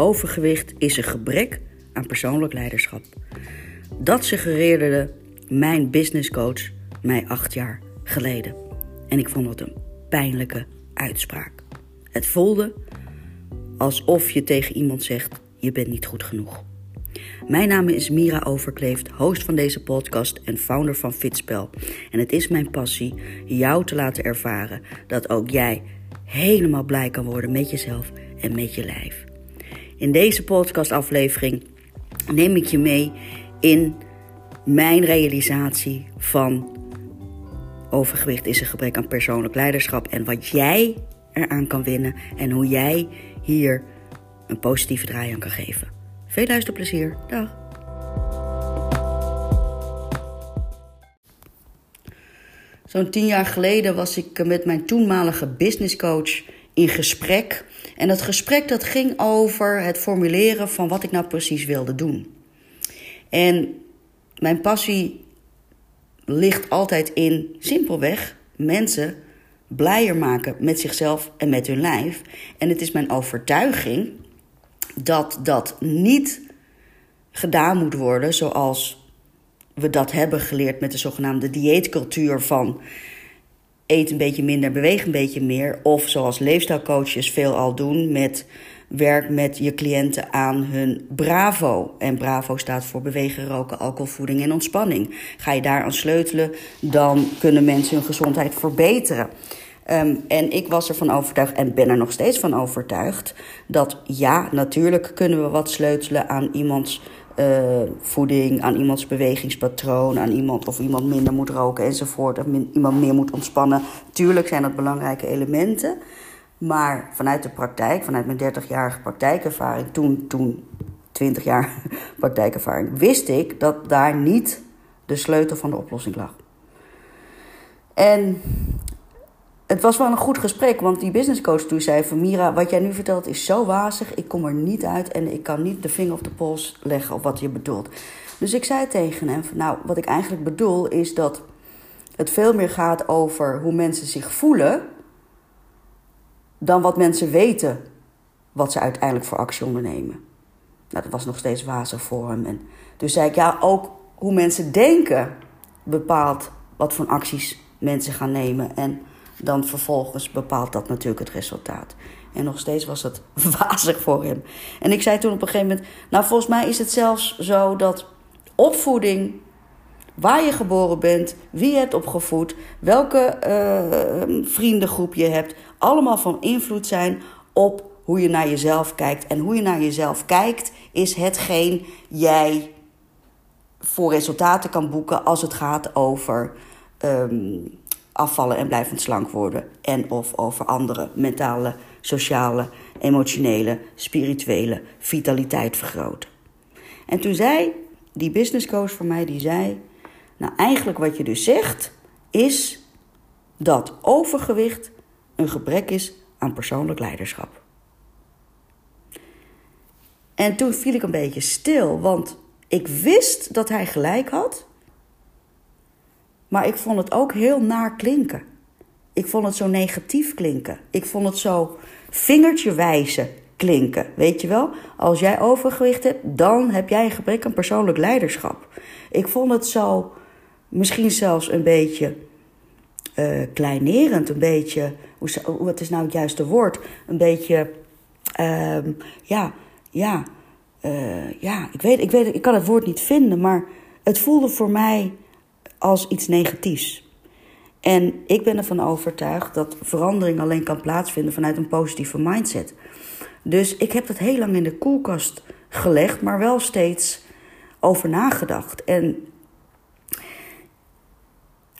Overgewicht is een gebrek aan persoonlijk leiderschap. Dat suggereerde mijn businesscoach mij acht jaar geleden. En ik vond het een pijnlijke uitspraak. Het voelde alsof je tegen iemand zegt: Je bent niet goed genoeg. Mijn naam is Mira Overkleeft, host van deze podcast en founder van Fitspel. En het is mijn passie jou te laten ervaren dat ook jij helemaal blij kan worden met jezelf en met je lijf. In deze podcastaflevering neem ik je mee in mijn realisatie van overgewicht is een gebrek aan persoonlijk leiderschap en wat jij eraan kan winnen en hoe jij hier een positieve draai aan kan geven. Veel luisterplezier. Dag. Zo'n tien jaar geleden was ik met mijn toenmalige businesscoach in gesprek. En dat gesprek dat ging over het formuleren van wat ik nou precies wilde doen. En mijn passie ligt altijd in simpelweg mensen blijer maken met zichzelf en met hun lijf. En het is mijn overtuiging dat dat niet gedaan moet worden zoals we dat hebben geleerd met de zogenaamde dieetcultuur van eet een beetje minder, beweeg een beetje meer. Of zoals leefstijlcoaches veelal doen met werk met je cliënten aan hun Bravo. En Bravo staat voor bewegen, roken, alcoholvoeding en ontspanning. Ga je daar aan sleutelen, dan kunnen mensen hun gezondheid verbeteren. Ehm, en ik was ervan overtuigd en ben er nog steeds van overtuigd dat ja, natuurlijk kunnen we wat sleutelen aan iemands uh, voeding, aan iemands bewegingspatroon, aan iemand of iemand minder moet roken enzovoort, of iemand meer moet ontspannen. Tuurlijk zijn dat belangrijke elementen. Maar vanuit de praktijk, vanuit mijn 30-jarige praktijkervaring, toen, toen 20 jaar praktijkervaring, wist ik dat daar niet de sleutel van de oplossing lag. En het was wel een goed gesprek, want die businesscoach toen zei van Mira, wat jij nu vertelt is zo wazig, ik kom er niet uit en ik kan niet de vinger op de pols leggen op wat je bedoelt. Dus ik zei tegen hem nou, wat ik eigenlijk bedoel is dat het veel meer gaat over hoe mensen zich voelen dan wat mensen weten wat ze uiteindelijk voor actie ondernemen. Nou, dat was nog steeds wazig voor hem. En dus zei ik ja, ook hoe mensen denken bepaalt wat voor acties mensen gaan nemen en dan vervolgens bepaalt dat natuurlijk het resultaat. En nog steeds was het wazig voor hem. En ik zei toen op een gegeven moment: Nou, volgens mij is het zelfs zo dat opvoeding, waar je geboren bent, wie je hebt opgevoed, welke uh, vriendengroep je hebt, allemaal van invloed zijn op hoe je naar jezelf kijkt. En hoe je naar jezelf kijkt, is hetgeen jij voor resultaten kan boeken als het gaat over. Um, afvallen en blijvend slank worden. En of over andere mentale, sociale, emotionele, spirituele vitaliteit vergroten. En toen zei die businesscoach voor mij, die zei... Nou, eigenlijk wat je dus zegt, is dat overgewicht een gebrek is aan persoonlijk leiderschap. En toen viel ik een beetje stil, want ik wist dat hij gelijk had. Maar ik vond het ook heel naar klinken. Ik vond het zo negatief klinken. Ik vond het zo vingertje wijzen klinken. Weet je wel? Als jij overgewicht hebt, dan heb jij een gebrek aan persoonlijk leiderschap. Ik vond het zo, misschien zelfs een beetje uh, kleinerend. Een beetje, hoe, wat is nou het juiste woord? Een beetje, uh, ja, ja, uh, ja, ik weet, ik weet, ik kan het woord niet vinden, maar het voelde voor mij als iets negatiefs. En ik ben ervan overtuigd dat verandering alleen kan plaatsvinden vanuit een positieve mindset. Dus ik heb dat heel lang in de koelkast gelegd, maar wel steeds over nagedacht. En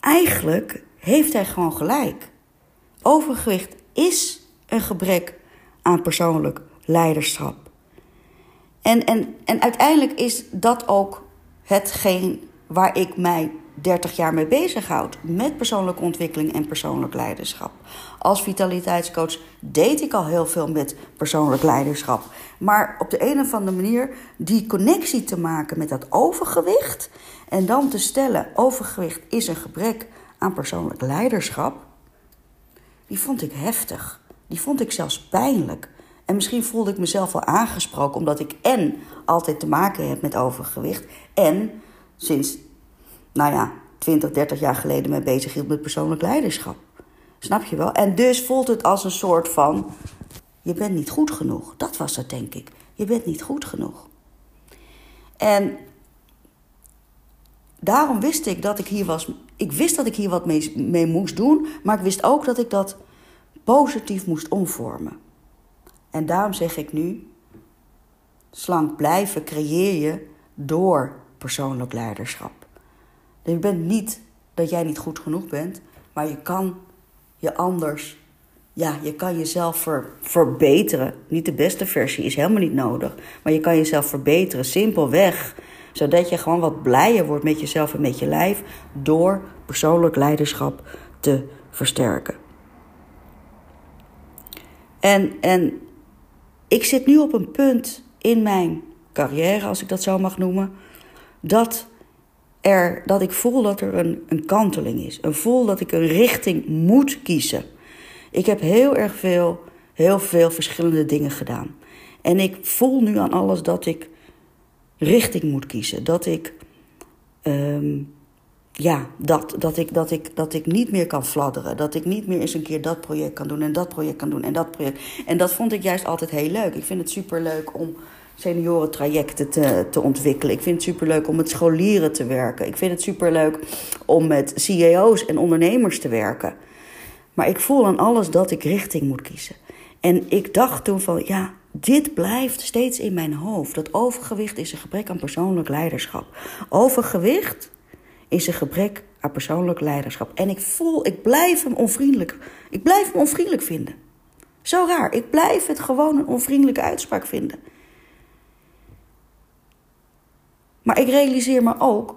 eigenlijk heeft hij gewoon gelijk. Overgewicht is een gebrek aan persoonlijk leiderschap. En, en, en uiteindelijk is dat ook hetgeen waar ik mij 30 jaar mee bezighoud met persoonlijke ontwikkeling en persoonlijk leiderschap. Als vitaliteitscoach deed ik al heel veel met persoonlijk leiderschap. Maar op de een of andere manier die connectie te maken met dat overgewicht en dan te stellen: overgewicht is een gebrek aan persoonlijk leiderschap. Die vond ik heftig. Die vond ik zelfs pijnlijk. En misschien voelde ik mezelf wel aangesproken, omdat ik en altijd te maken heb met overgewicht. En sinds, nou ja, 20, 30 jaar geleden mee bezig hield met persoonlijk leiderschap. Snap je wel? En dus voelt het als een soort van: je bent niet goed genoeg. Dat was het, denk ik. Je bent niet goed genoeg. En daarom wist ik dat ik hier was. Ik wist dat ik hier wat mee, mee moest doen, maar ik wist ook dat ik dat positief moest omvormen. En daarom zeg ik nu: slank blijven creëer je door persoonlijk leiderschap. Je bent niet dat jij niet goed genoeg bent, maar je kan je anders, ja, je kan jezelf ver, verbeteren. Niet de beste versie is helemaal niet nodig, maar je kan jezelf verbeteren simpelweg, zodat je gewoon wat blijer wordt met jezelf en met je lijf door persoonlijk leiderschap te versterken. En, en ik zit nu op een punt in mijn carrière, als ik dat zo mag noemen, dat, er, dat ik voel dat er een, een kanteling is. Een voel dat ik een richting moet kiezen. Ik heb heel erg veel, heel veel verschillende dingen gedaan. En ik voel nu aan alles dat ik richting moet kiezen. Dat ik, ehm, ja, dat, dat, ik, dat, ik, dat ik niet meer kan fladderen. Dat ik niet meer eens een keer dat project kan doen en dat project kan doen en dat project. En dat vond ik juist altijd heel leuk. Ik vind het super leuk om seniorentrajecten te, te ontwikkelen. Ik vind het superleuk om met scholieren te werken. Ik vind het superleuk om met CEO's en ondernemers te werken. Maar ik voel aan alles dat ik richting moet kiezen. En ik dacht toen van, ja, dit blijft steeds in mijn hoofd. Dat overgewicht is een gebrek aan persoonlijk leiderschap. Overgewicht is een gebrek aan persoonlijk leiderschap. En ik voel, ik blijf hem onvriendelijk. Ik blijf hem onvriendelijk vinden. Zo raar. Ik blijf het gewoon een onvriendelijke uitspraak vinden. Maar ik realiseer me ook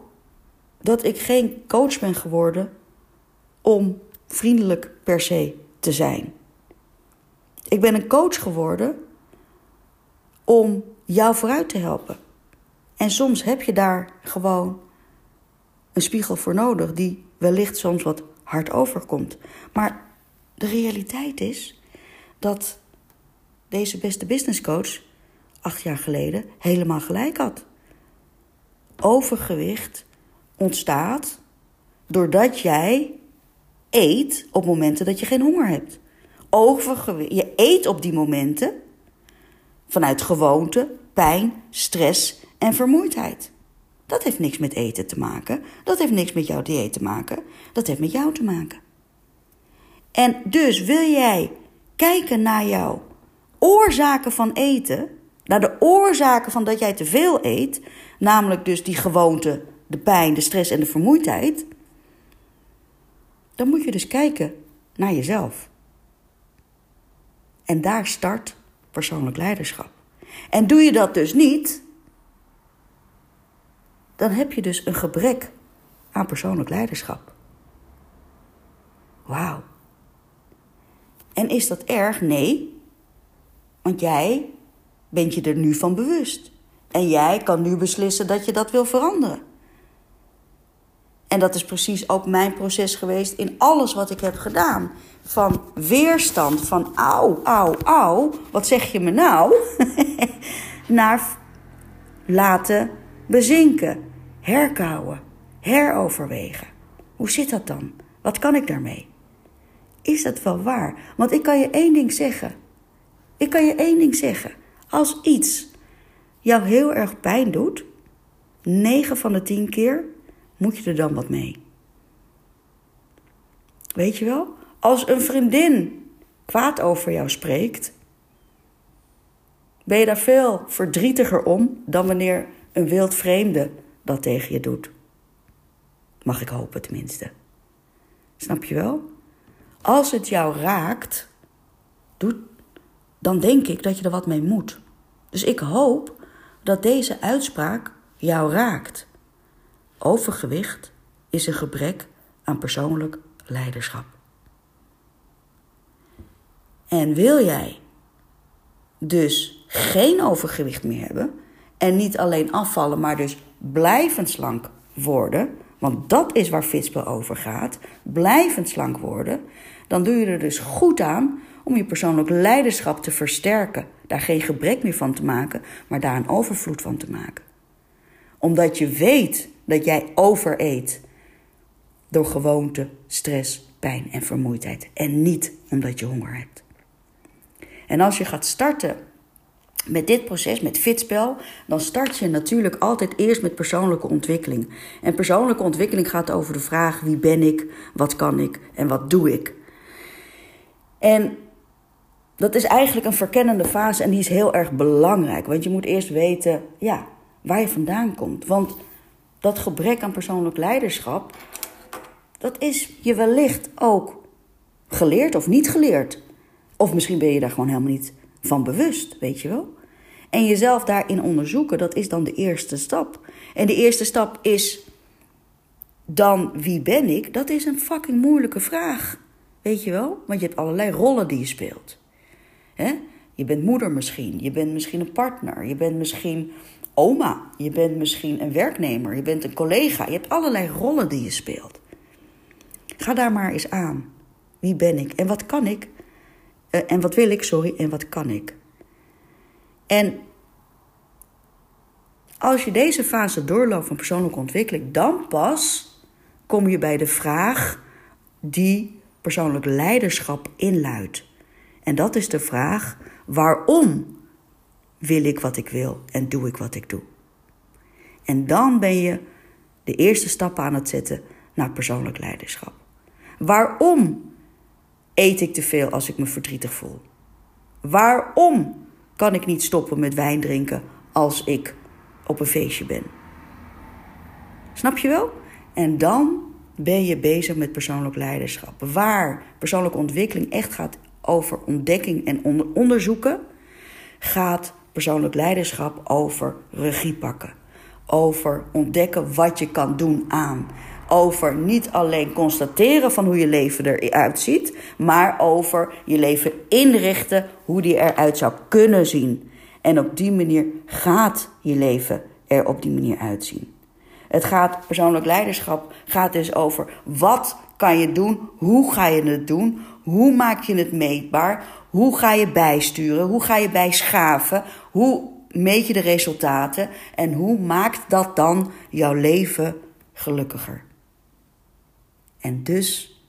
dat ik geen coach ben geworden om vriendelijk per se te zijn. Ik ben een coach geworden om jou vooruit te helpen. En soms heb je daar gewoon een spiegel voor nodig die wellicht soms wat hard overkomt. Maar de realiteit is dat deze beste business coach acht jaar geleden helemaal gelijk had overgewicht ontstaat doordat jij eet op momenten dat je geen honger hebt. Overgewicht, je eet op die momenten vanuit gewoonte, pijn, stress en vermoeidheid. Dat heeft niks met eten te maken. Dat heeft niks met jouw dieet te maken. Dat heeft met jou te maken. En dus wil jij kijken naar jouw oorzaken van eten, naar de oorzaken van dat jij te veel eet, namelijk dus die gewoonte, de pijn, de stress en de vermoeidheid, dan moet je dus kijken naar jezelf. En daar start persoonlijk leiderschap. En doe je dat dus niet, dan heb je dus een gebrek aan persoonlijk leiderschap. Wauw. En is dat erg? Nee. Want jij bent je er nu van bewust. En jij kan nu beslissen dat je dat wil veranderen. En dat is precies ook mijn proces geweest in alles wat ik heb gedaan. Van weerstand, van auw, auw, auw, wat zeg je me nou? Naar laten bezinken, herkauwen, heroverwegen. Hoe zit dat dan? Wat kan ik daarmee? Is dat wel waar? Want ik kan je één ding zeggen. Ik kan je één ding zeggen. Als iets jou heel erg pijn doet, 9 van de 10 keer moet je er dan wat mee. Weet je wel? Als een vriendin kwaad over jou spreekt, ben je daar veel verdrietiger om dan wanneer een wild vreemde dat tegen je doet. Mag ik hopen tenminste. Snap je wel? Als het jou raakt, doet, dan denk ik dat je er wat mee moet. Dus ik hoop dat deze uitspraak jou raakt. Overgewicht is een gebrek aan persoonlijk leiderschap. En wil jij dus geen overgewicht meer hebben en niet alleen afvallen, maar dus blijvend slank worden, want dat is waar Fitspel over gaat, blijvend slank worden, dan doe je er dus goed aan om je persoonlijk leiderschap te versterken. Daar geen gebrek meer van te maken, maar daar een overvloed van te maken. Omdat je weet dat jij overeet door gewoonte, stress, pijn en vermoeidheid. En niet omdat je honger hebt. En als je gaat starten met dit proces, met fitspel, dan start je natuurlijk altijd eerst met persoonlijke ontwikkeling. En persoonlijke ontwikkeling gaat over de vraag: wie ben ik, wat kan ik en wat doe ik? En dat is eigenlijk een verkennende fase en die is heel erg belangrijk. Want je moet eerst weten ja, waar je vandaan komt. Want dat gebrek aan persoonlijk leiderschap, dat is je wellicht ook geleerd of niet geleerd. Of misschien ben je daar gewoon helemaal niet van bewust, weet je wel. En jezelf daarin onderzoeken, dat is dan de eerste stap. En de eerste stap is dan wie ben ik? Dat is een fucking moeilijke vraag. Weet je wel? Want je hebt allerlei rollen die je speelt. Je bent moeder misschien, je bent misschien een partner, je bent misschien oma, je bent misschien een werknemer, je bent een collega. Je hebt allerlei rollen die je speelt. Ga daar maar eens aan. Wie ben ik en wat kan ik? Uh, en wat wil ik, sorry, en wat kan ik? En als je deze fase doorloopt van persoonlijke ontwikkeling, dan pas kom je bij de vraag die persoonlijk leiderschap inluidt. En dat is de vraag: waarom wil ik wat ik wil en doe ik wat ik doe? En dan ben je de eerste stappen aan het zetten naar persoonlijk leiderschap. Waarom eet ik te veel als ik me verdrietig voel? Waarom kan ik niet stoppen met wijn drinken als ik op een feestje ben? Snap je wel? En dan ben je bezig met persoonlijk leiderschap. Waar persoonlijke ontwikkeling echt gaat over ontdekking en onderzoeken, gaat persoonlijk leiderschap over regie pakken. Over ontdekken wat je kan doen aan. Over niet alleen constateren van hoe je leven eruit ziet, maar over je leven inrichten hoe die eruit zou kunnen zien. En op die manier gaat je leven er op die manier uitzien. Het gaat, persoonlijk leiderschap gaat dus over wat kan je doen, hoe ga je het doen, hoe maak je het meetbaar, hoe ga je bijsturen, hoe ga je bijschaven, hoe meet je de resultaten en hoe maakt dat dan jouw leven gelukkiger. En dus,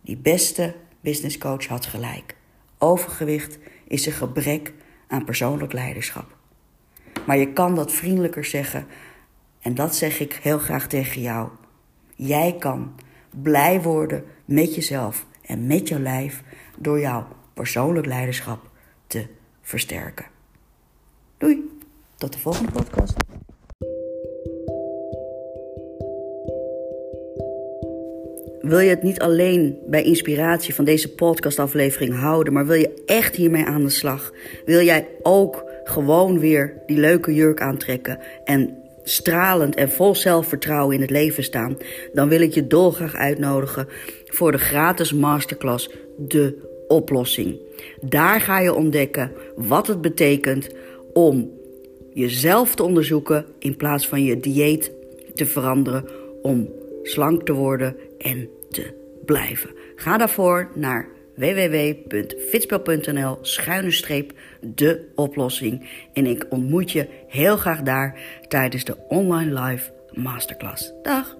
die beste businesscoach had gelijk. Overgewicht is een gebrek aan persoonlijk leiderschap. Maar je kan dat vriendelijker zeggen en dat zeg ik heel graag tegen jou. Jij kan blij worden met jezelf en met jouw lijf door jouw persoonlijk leiderschap te versterken. Doei, tot de volgende podcast. Wil je het niet alleen bij inspiratie van deze podcastaflevering houden, maar wil je echt hiermee aan de slag? Wil jij ook gewoon weer die leuke jurk aantrekken en stralend en vol zelfvertrouwen in het leven staan, dan wil ik je dolgraag uitnodigen voor de gratis masterclass De Oplossing. Daar ga je ontdekken wat het betekent om jezelf te onderzoeken in plaats van je dieet te veranderen, om slank te worden en te blijven. Ga daarvoor naar www.fitspel.nl schuine streep de oplossing. En ik ontmoet je heel graag daar tijdens de online live masterclass. Dag!